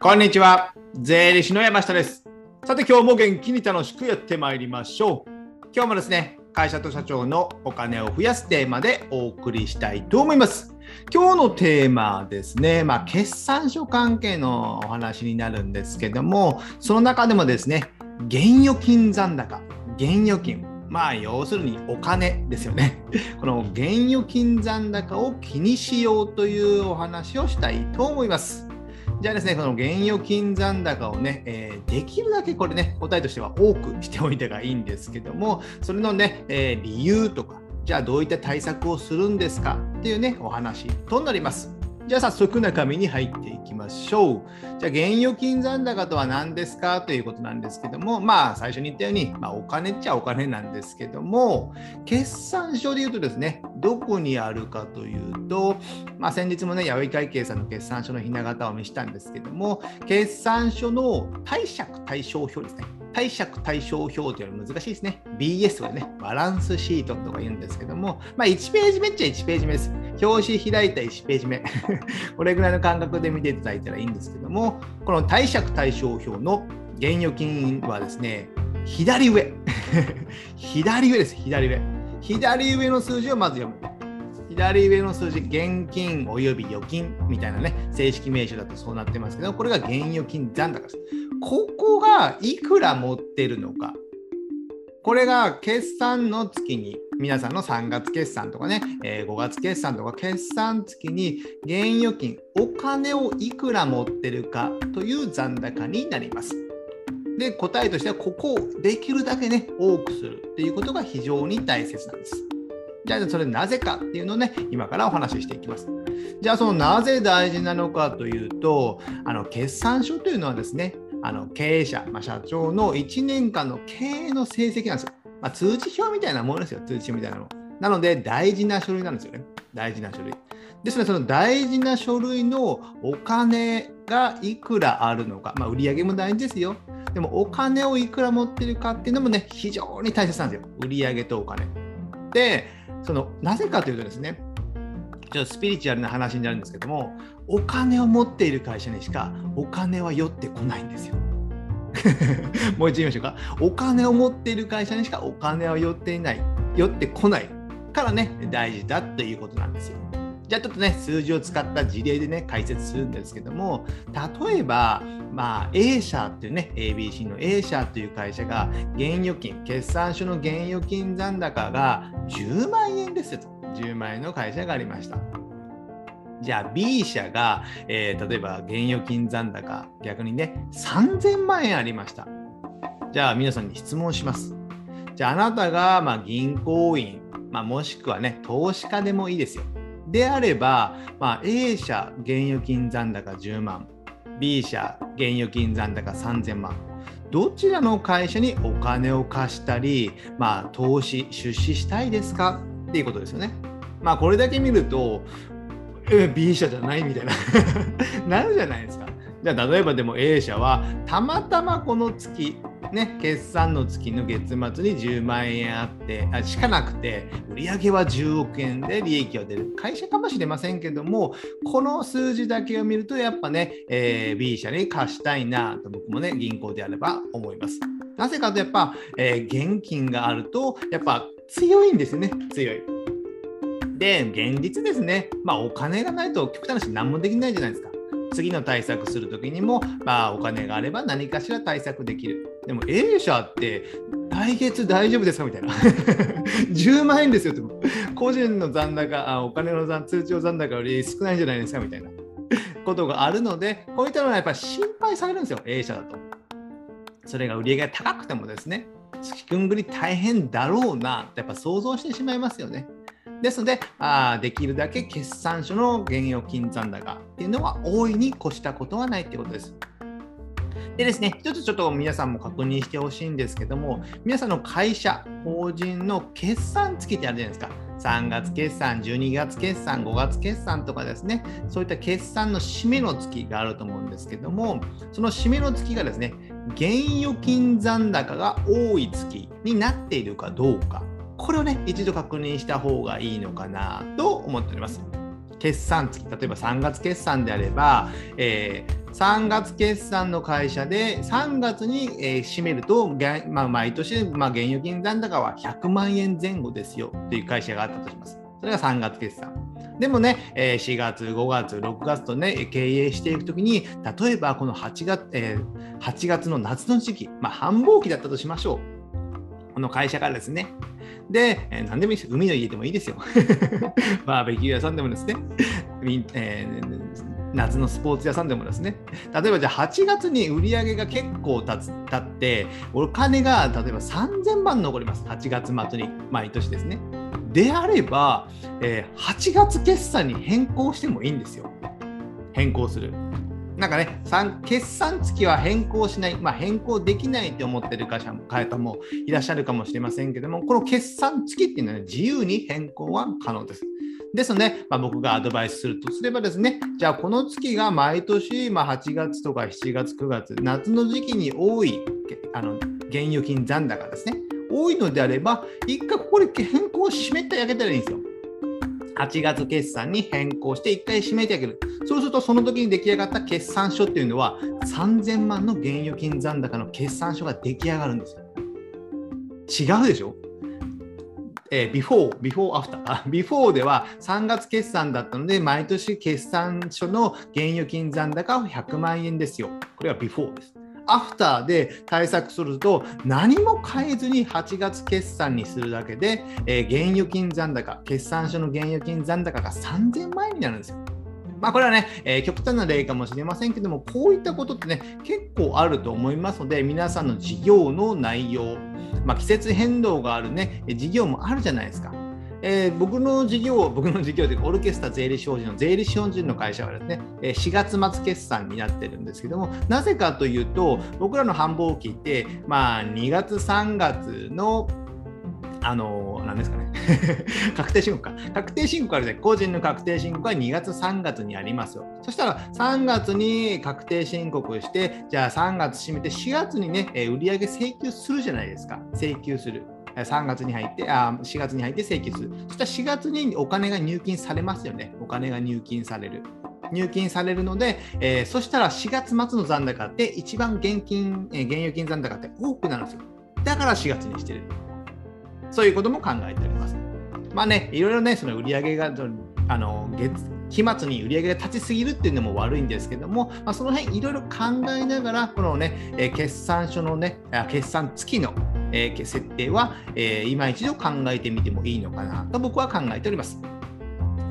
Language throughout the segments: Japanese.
こんにちは。税理士の山下です。さて今日も元気に楽しくやってまいりましょう。今日もですね、会社と社長のお金を増やすテーマでお送りしたいと思います。今日のテーマですね、まあ、決算書関係のお話になるんですけども、その中でもですね、現預金残高、現預金、まあ要するにお金ですよね。この現預金残高を気にしようというお話をしたいと思います。じゃあですね、この現預金残高をね、えーできるだけこれね、答えとしては多くしておいてがいいんですけども、それのね、えー理由とか、じゃあどういった対策をするんですかっていうね、お話となります。じゃあ早速中身に入っていきましょう。じゃあ現預金残高とは何ですかということなんですけども、まあ最初に言ったように、まあ、お金っちゃお金なんですけども、決算書で言うとですね、どこにあるかというと、まあ、先日もね、弥生会計さんの決算書のひな形を見せたんですけども、決算書の貸借対照表ですね。貸借対照表というのは難しいですね。BS とかね、バランスシートとか言うんですけども、まあ、1ページ目っちゃ1ページ目です。表紙開いた1ページ目。これぐらいの感覚で見ていただいたらいいんですけども、この貸借対照表の現預金はですね、左上。左上です、左上。左上の数字をまず読む。左上の数字、現金および預金みたいなね、正式名称だとそうなってますけど、これが現預金残高です。ここがいくら持ってるのか。これが決算の月に、皆さんの3月決算とかね、え5月決算とか決算月に現預金、お金をいくら持ってるかという残高になります。で、答えとしては、ここをできるだけね、多くするっていうことが非常に大切なんです。じゃあ、それなぜかっていうのをね、今からお話ししていきます。じゃあ、そのなぜ大事なのかというと、あの決算書というのはですね、あの経営者、まあ、社長の1年間の経営の成績なんですよ。まあ、通知表みたいなものですよ、通知表みたいなの。なので、大事な書類なんですよね。大事な書類。ですので、その大事な書類のお金がいくらあるのか、まあ、売上も大事ですよ。でも、お金をいくら持ってるかっていうのもね、非常に大切なんですよ。売上とお金。で、そのなぜかというとですね、ちょっとスピリチュアルな話になるんですけども、お金を持っている会社にしかお金は寄ってこないんですよ。もう一度言いましょうか。お金を持っている会社にしかお金は寄っていない、寄ってこないからね、大事だということなんですよ。じゃあちょっとね、数字を使った事例でね、解説するんですけども、例えば、まあ、A 社っていうね、ABC の A 社という会社が、現預金、決算書の現預金残高が10万円ですよと。10万円の会社がありました。じゃあ B 社が、えー例えば現預金残高、逆にね、3000万円ありました。じゃあ皆さんに質問します。じゃああなたが、まあ、銀行員、まあ、もしくはね、投資家でもいいですよ。であれば、まあ、A 社現預金残高10万、B 社現預金残高3000万。どちらの会社にお金を貸したり、まあ、投資、出資したいですか？っていうことですよね。まあ、これだけ見ると、B 社じゃないみたいな なるじゃないですか。じゃあ例えばでも A 社はたまたまこの月ね決算の月の月末に10万円あってあしかなくて売上は10億円で利益が出る会社かもしれませんけどもこの数字だけを見るとやっぱね、えー B 社に貸したいなと僕もね銀行であれば思います。なぜかとやっぱ、えー現金があるとやっぱ強いんですね強い。で、現実ですね、まあ、お金がないと極端な話何もできないじゃないですか。次の対策するときにも、まあ、お金があれば何かしら対策できる。でも A 社って来月大丈夫ですか？みたいな。10万円ですよって。個人の残高、あお金の残通帳残高より少ないんじゃないですか？みたいなことがあるので、こういったのはやっぱり心配されるんですよ、A 社だと。それが売り上げが高くてもですね、月くんぐり大変だろうなってやっぱ想像してしまいますよね。ですので、あできるだけ決算書の現預金残高っていうのは大いに越したことはないってことです。でですね、一つちょっと皆さんも確認してほしいんですけども、皆さんの会社、法人の決算月ってあるじゃないですか。3月決算、12月決算、5月決算とかですね、そういった決算の締めの月があると思うんですけども、その締めの月がですね、現預金残高が多い月になっているかどうか、これをね、一度確認した方がいいのかなと思っております。決算月、例えば3月決算であれば、えー、3月決算の会社で3月に、えー、締めると、まあ、毎年、まあ、現預金残高は100万円前後ですよという会社があったとします。それが3月決算。でもね、え4月、5月、6月とね、経営していくときに、例えばこの8月、8月の夏の時期、まあ、繁忙期だったとしましょう。この会社からですね、で、えー、何でもいいです。海の家でもいいですよ。バーベキュー屋さんでもですね、えー、夏のスポーツ屋さんでもですね、例えばじゃあ8月に売り上げが結構経つ経って、お金が例えば3000万残ります。8月末に、毎年ですね。であれば、えー、8月決算に変更してもいいんですよ。変更する。なんかね、決算月は変更しない、まあ、変更できないと思ってる会社方もいらっしゃるかもしれませんけども、この決算月っていうのは、自由に変更は可能です。ですので、まあ、僕がアドバイスするとすればですね、じゃあこの月が毎年、まあ、8月とか7月、9月、夏の時期に多いあの現預金残高ですね、多いのであれば、一回ここで変更を締めてあげたらいいんですよ。8月決算に変更して1回締めてあげる。そうするとその時に出来上がった決算書っていうのは3000万の現預金残高の決算書が出来上がるんですよ。違うでしょ？えー、ビフォー、ビフォーアフター。ビフォーでは3月決算だったので、毎年決算書の現預金残高は100万円ですよ。これはビフォーです。アフターで対策すると何も変えずに8月決算にするだけで、えー、現預金残高、決算書の現預金残高が3000万円になるんですよ。まあ、これはね、えー、極端な例かもしれませんけども、こういったことってね、結構あると思いますので、皆さんの事業の内容、まあ、季節変動があるね、事業もあるじゃないですか。えー、僕の事業、僕の事業でオルケスタ税理士法人の税理士法人の会社はですね、4月末決算になってるんですけども、なぜかというと、僕らの繁忙期って、まあ、2月、3月のあの何ですかね 確定申告か。確定申告あるじゃ個人の確定申告は2月、3月にありますよ。そしたら3月に確定申告して、じゃあ3月締めて4月にね、売上請求するじゃないですか。請求する。3月に入って、あ4月に入って請求する。そしたら4月にお金が入金されますよね。お金が入金される。入金されるので、えー、そしたら4月末の残高って一番現金、えー、現預金残高って多くなるんですよ。だから4月にしてる。そういうことも考えております。まあね、いろいろね、その売り上げが、あの月期末に売り上げが立ちすぎるっていうのも悪いんですけども、まあ、その辺いろいろ考えながら、このね、え決算書のね、決算付きの、え設定は、えー、今一度考えてみてもいいのかなと僕は考えております。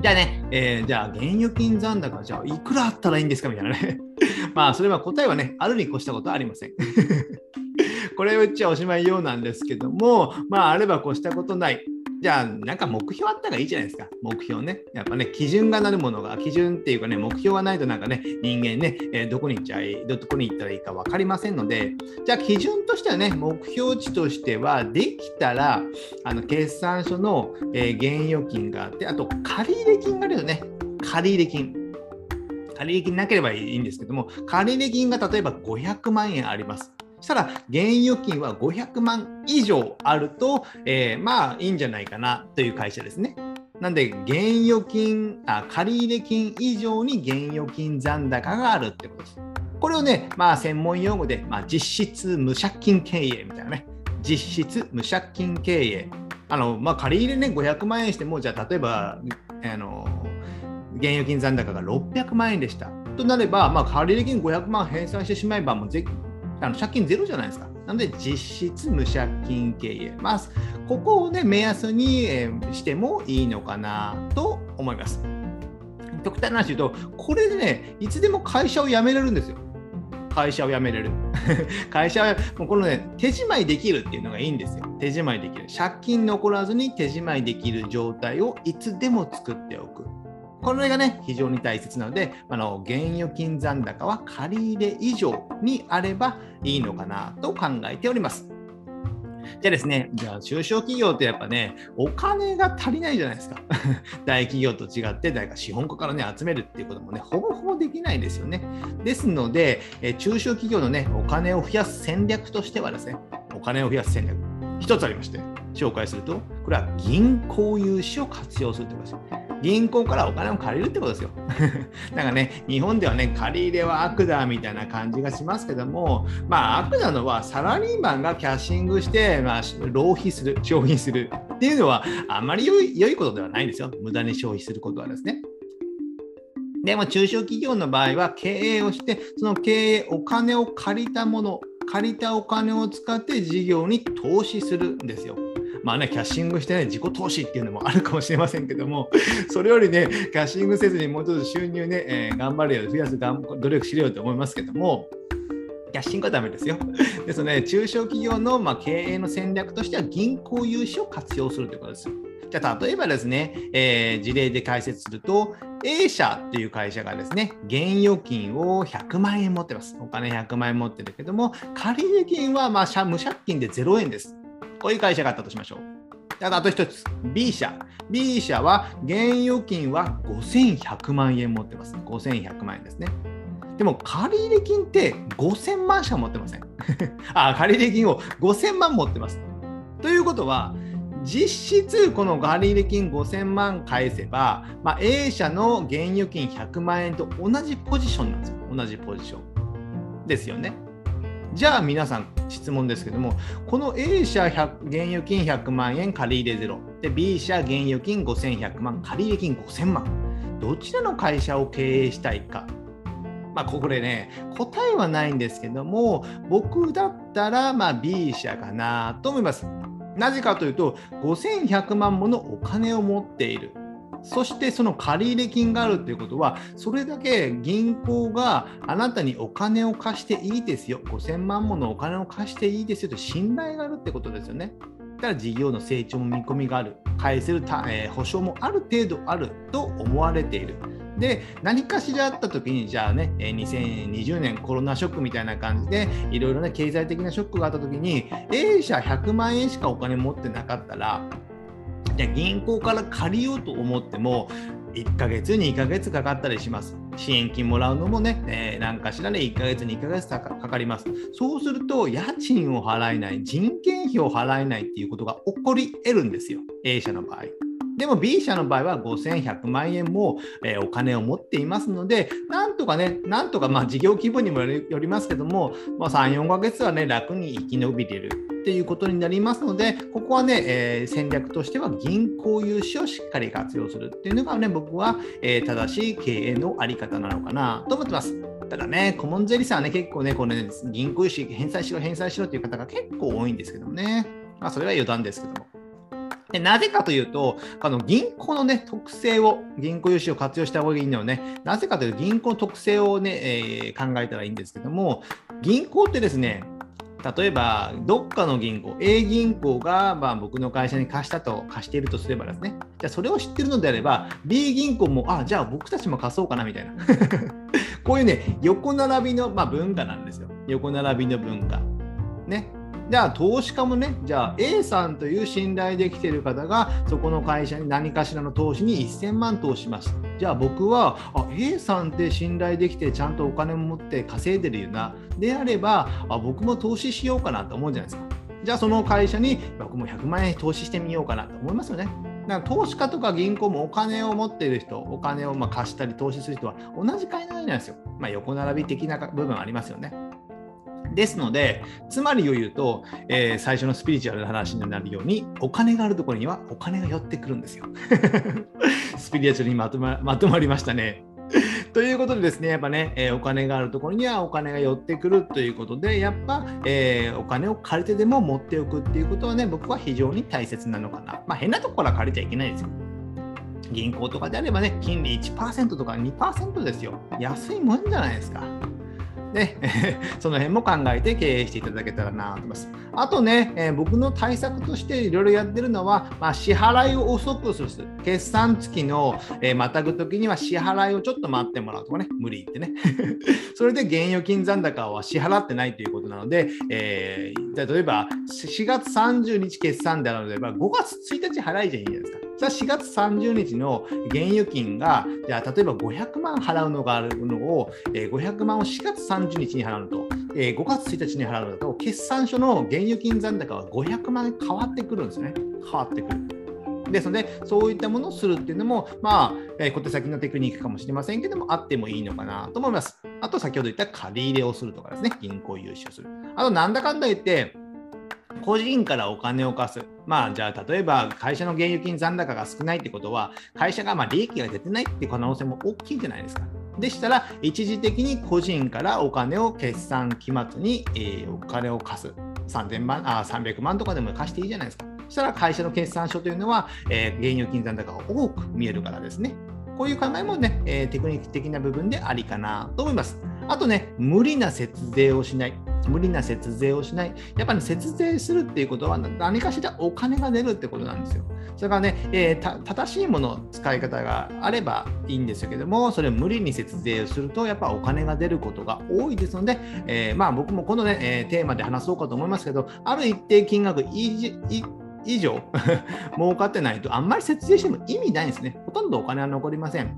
じゃあね、えー、じゃあ、現預金残高、じゃあ、いくらあったらいいんですかみたいなね。まあ、それは答えはね、あるに越したことはありません。これを言っちゃおしまいようなんですけども、まあ、あれば越したことない。じゃあ、なんか目標あったらいいじゃないですか。目標ね。やっぱね、基準がなるものが、基準っていうかね、目標がないとなんかね、人間ね、えー、どこに行っちゃい、どこに行ったらいいか分かりませんので、じゃあ基準としてはね、目標値としては、できたら、あの、決算書の、えー、現預金があって、あと、借入金があるよね。借入金。借入金なければいいんですけども、借入金が例えば500万円あります。したら、現預金は500万以上あると、えー、まあいいんじゃないかなという会社ですね。なんで、現預金、あ借入金以上に現預金残高があるってことです。これをね、まあ専門用語で、まあ、実質無借金経営みたいなね。実質無借金経営。あの、まあ借入ね、500万円しても、じゃあ例えば、あの、現預金残高が600万円でした。となれば、まあ、借入金500万返済してしまえば、もうぜあの借金ゼロじゃないですか。なので、実質無借金経営。まあ、ここをね、目安に、えしてもいいのかなと思います。極端な話言うと、これでね、いつでも会社を辞めれるんですよ。会社を辞めれる。会社は、もうこのね、手仕舞いできるっていうのがいいんですよ。手仕舞いできる。借金残らずに手仕舞いできる状態をいつでも作っておく。これがね、非常に大切なので、あの現預金残高は借入以上にあればいいのかなと考えております。じゃあですね、じゃあ中小企業ってやっぱね、お金が足りないじゃないですか。大企業と違って、誰か資本家からね、集めるっていうこともね、ほぼほぼできないですよね。ですので、え中小企業のね、お金を増やす戦略としてはですね、お金を増やす戦略、一つありまして、紹介すると、これは銀行融資を活用するということです。銀行からお金を借りるってことですよ。なんかね、日本ではね、借り入れは悪だみたいな感じがしますけども、まあ悪なのはサラリーマンがキャッシングして、まあ、浪費する、消費するっていうのはあまり良い良いことではないんですよ。無駄に消費することはですね。でも中小企業の場合は経営をして、その経営、お金を借りたもの、借りたお金を使って事業に投資するんですよ。まあね、キャッシングしてね、自己投資っていうのもあるかもしれませんけども、それよりね、キャッシングせずにもうちょっと収入ね、えー、頑張れよ、増やす努力しろよと思いますけども、キャッシングはダメですよ。ですので、中小企業のま経営の戦略としては銀行融資を活用するということですよ。じゃあ、例えばですね、えー、事例で解説すると、A 社っていう会社がですね、現預金を100万円持ってます。お金100万円持ってるけども、借入金はまあ無借金で0円です。こういう会社があったとしましょう。あと一つ、B 社。B 社は現預金は5100万円持ってます。5100万円ですね。でも、借入金って5000万しか持ってません。あ、借入金を5000万持ってます。ということは、実質この借入金5000万返せば、まあ、A 社の現預金100万円と同じポジションなんですよ。同じポジション。ですよね。じゃあ皆さん質問ですけども、この A 社現預金100万円借入ゼロ、で B 社現預金5100万、借入金5000万、どちらの会社を経営したいか。まあ、これね、答えはないんですけども、僕だったらまあ B 社かなと思います。なぜかというと、5100万ものお金を持っている。そしてその借入金があるということは、それだけ銀行があなたにお金を貸していいですよ、5000万ものお金を貸していいですよと信頼があるってことですよね。だから事業の成長も見込みがある、返せる、えー、保証もある程度あると思われている。で、何かしらあった時に、じゃあね、2020年コロナショックみたいな感じで、いろいろね、経済的なショックがあった時に、A 社100万円しかお金持ってなかったら、じゃ銀行から借りようと思っても、1ヶ月、2ヶ月かかったりします。支援金もらうのもね、えー、何かしらね、1ヶ月、2ヶ月かかります。そうすると、家賃を払えない、人件費を払えないっていうことが起こり得るんですよ、A 社の場合。でも B 社の場合は5100万円も、えー、お金を持っていますので、なんとかね、なんとかまあ事業規模にもよりますけども、まあ、3、4ヶ月はね、楽に生き延びれるっていうことになりますので、ここはね、えー、戦略としては銀行融資をしっかり活用するっていうのがね、僕は、えー、正しい経営のあり方なのかなと思ってます。ただね、コモンゼリさんはね、結構ね、このね、銀行融資返済しろ、返済しろっていう方が結構多いんですけどもね。まあ、それは余談ですけども。でなぜかというと、あの銀行の、ね、特性を、銀行融資を活用した方がいいのはね、なぜかというと、銀行の特性をね、えー、考えたらいいんですけども、銀行ってですね、例えば、どっかの銀行、A 銀行が、まあ、僕の会社に貸したと、貸しているとすればですね、じゃあそれを知ってるのであれば、B 銀行も、あ、じゃあ僕たちも貸そうかなみたいな。こういうね、横並びの、まあ、文化なんですよ。横並びの文化。ね。じゃあ投資家もね、じゃあ A さんという信頼できている方がそこの会社に何かしらの投資に1000万投します。じゃあ僕はあ A さんって信頼できてちゃんとお金も持って稼いでるよな。であればあ僕も投資しようかなと思うじゃないですか。じゃあその会社に僕も100万円投資してみようかなと思いますよね。だから投資家とか銀行もお金を持っている人、お金をま貸したり投資する人は同じ会なんですよ。まあ、横並び的な部分ありますよね。ですので、つまりを言うと、えー、最初のスピリチュアルな話になるように、お金があるところにはお金が寄ってくるんですよ。スピリチュアルにまとままとまりましたね。ということでですね、やっぱね、えー、お金があるところにはお金が寄ってくるということで、やっぱ、えー、お金を借りてでも持っておくっていうことはね、僕は非常に大切なのかな。まあ、変なところは借りちゃいけないですよ。銀行とかであればね、金利1%とか2%ですよ。安いもんじゃないですか。ね、その辺も考えて経営していただけたらなと思います。あとね、えー、僕の対策としていろいろやってるのは、まあ、支払いを遅くする。決算付きの、えー、またぐときには支払いをちょっと待ってもらうとかね、無理言ってね。それで現預金残高は支払ってないということなので、えー、例えば4月30日決算であるのであれば、5月1日払いじゃいいじゃないですか。じゃあ4月30日の現預金が、じゃあ例えば500万払うのがあるのを、えー、500万を4月30日に払うのと、えー、5月1日に払うのと、決算書の現預金残高は500万変わってくるんですね。変わってくる。ですので、そういったものをするっていうのも、まあ、えー、小手先のテクニックかもしれませんけども、あってもいいのかなと思います。あと、先ほど言った借り入れをするとかですね、銀行融資をする。あと、なんだかんだ言って、個人からお金を貸す。まあ、じゃあ、例えば会社の現預金残高が少ないってことは、会社がま利益が出てないって可能性も大きいんじゃないですか。でしたら、一時的に個人からお金を決算期末に、え、お金を貸す。3000万あ300万とかでも貸していいじゃないですか。そしたら会社の決算書というのは、えー、現預金残高が多く見えるからですね。こういう考えもね、えー、テクニック的な部分でありかなと思います。あとね、無理な節税をしない。無理な節税をしない。やっぱり、ね、節税するっていうことは何かしらお金が出るってことなんですよ。それからね、えー、正しいもの使い方があればいいんですけども、それを無理に節税をすると、やっぱお金が出ることが多いですので、えー、まあ僕もこのね、え、テーマで話そうかと思いますけど、ある一定金額以上 儲かってないと、あんまり節税しても意味ないんですね。ほとんどお金は残りません。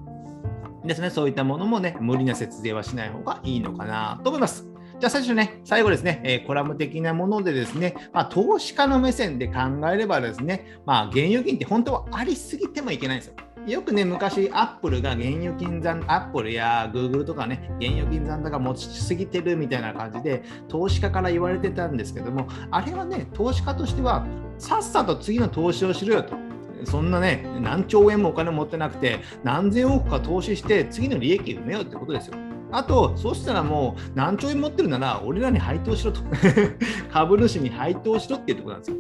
ですね、そういったものもね、無理な節税はしない方がいいのかなと思います。じゃあ最初ね、最後ですね、えー、コラム的なものでですね、まあ、投資家の目線で考えればですね、まあ、現預金って本当はありすぎてもいけないんですよ。よくね、昔、アップルが現預金残、アップルやグーグルとかね、現預金残高持ちすぎてるみたいな感じで、投資家から言われてたんですけども、あれはね、投資家としては、さっさと次の投資をしろよと。そんなね、何兆円もお金持ってなくて、何千億か投資して、次の利益埋めようってことですよ。あと、そしたらもう何兆円持ってるなら、俺らに配当しろと。株主に配当しろっていうところなんですよ。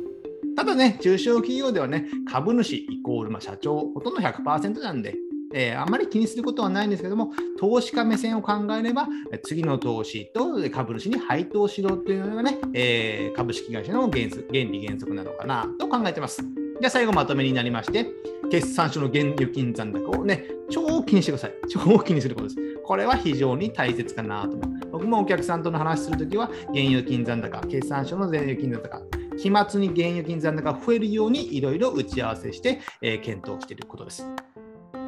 ただね、中小企業ではね、株主イコール、まあ、社長、ほとんど100%なんで、えー、あまり気にすることはないんですけども、投資家目線を考えれば、次の投資と株主に配当しろというのがね、えー、株式会社の原原理原則なのかなと考えてます。じゃあ最後まとめになりまして、決算書の現預金残高をね、超気にしてください。超気にすることです。これは非常に大切かなと思う。僕もお客さんとの話するときは、現預金残高、決算書の現預金残高、期末に現預金残高が増えるようにいろいろ打ち合わせして、えー、検討していることです。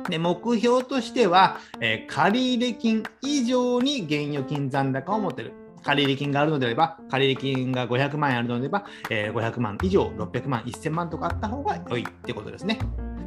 で目標としては、えー、借入金以上に現預金残高を持てる。借入金があるのであれば、借入金が500万円あるのであれば、えー、500万以上、600万、1000万とかあった方が良いってことですね。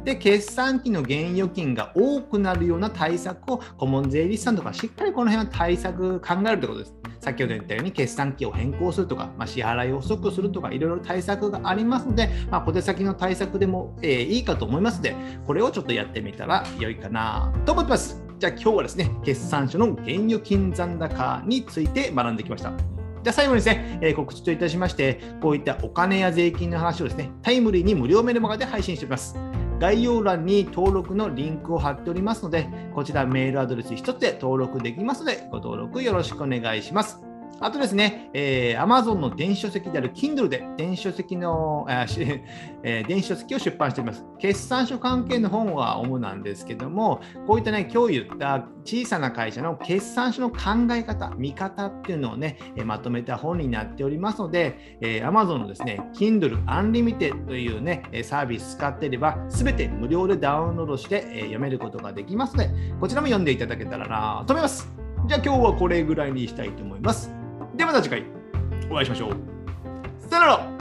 で、決算期の現預金が多くなるような対策を顧問税理士さんとかしっかりこの辺は対策考えるということです。先ほど言ったように決算期を変更するとか、まあ、支払いを遅くするとか、いろいろ対策がありますので、まあ、小手先の対策でも、えー、いいかと思いますので、これをちょっとやってみたら良いかなと思ってます。じゃあ今日はですね、決算書の現預金残高について学んできました。じゃあ最後にですね、え、告知といたしまして、こういったお金や税金の話をですね、タイムリーに無料メルマガで配信しております。概要欄に登録のリンクを貼っておりますので、こちらメールアドレス1つで登録できますので、ご登録よろしくお願いします。あとですね、えー、Amazon の電子書籍である Kindle で電子書籍の、えー、電子書籍を出版しております。決算書関係の本は主なんですけども、こういったね、今日言った小さな会社の決算書の考え方、見方っていうのをね、まとめた本になっておりますので、えー、Amazon のですね、Kindle Unlimited というね、サービス使っていれば、すべて無料でダウンロードして、え、読めることができますので、こちらも読んでいただけたらなと思います。じゃあ今日はこれぐらいにしたいと思います。ではまた次回お会いしましょう。さよなら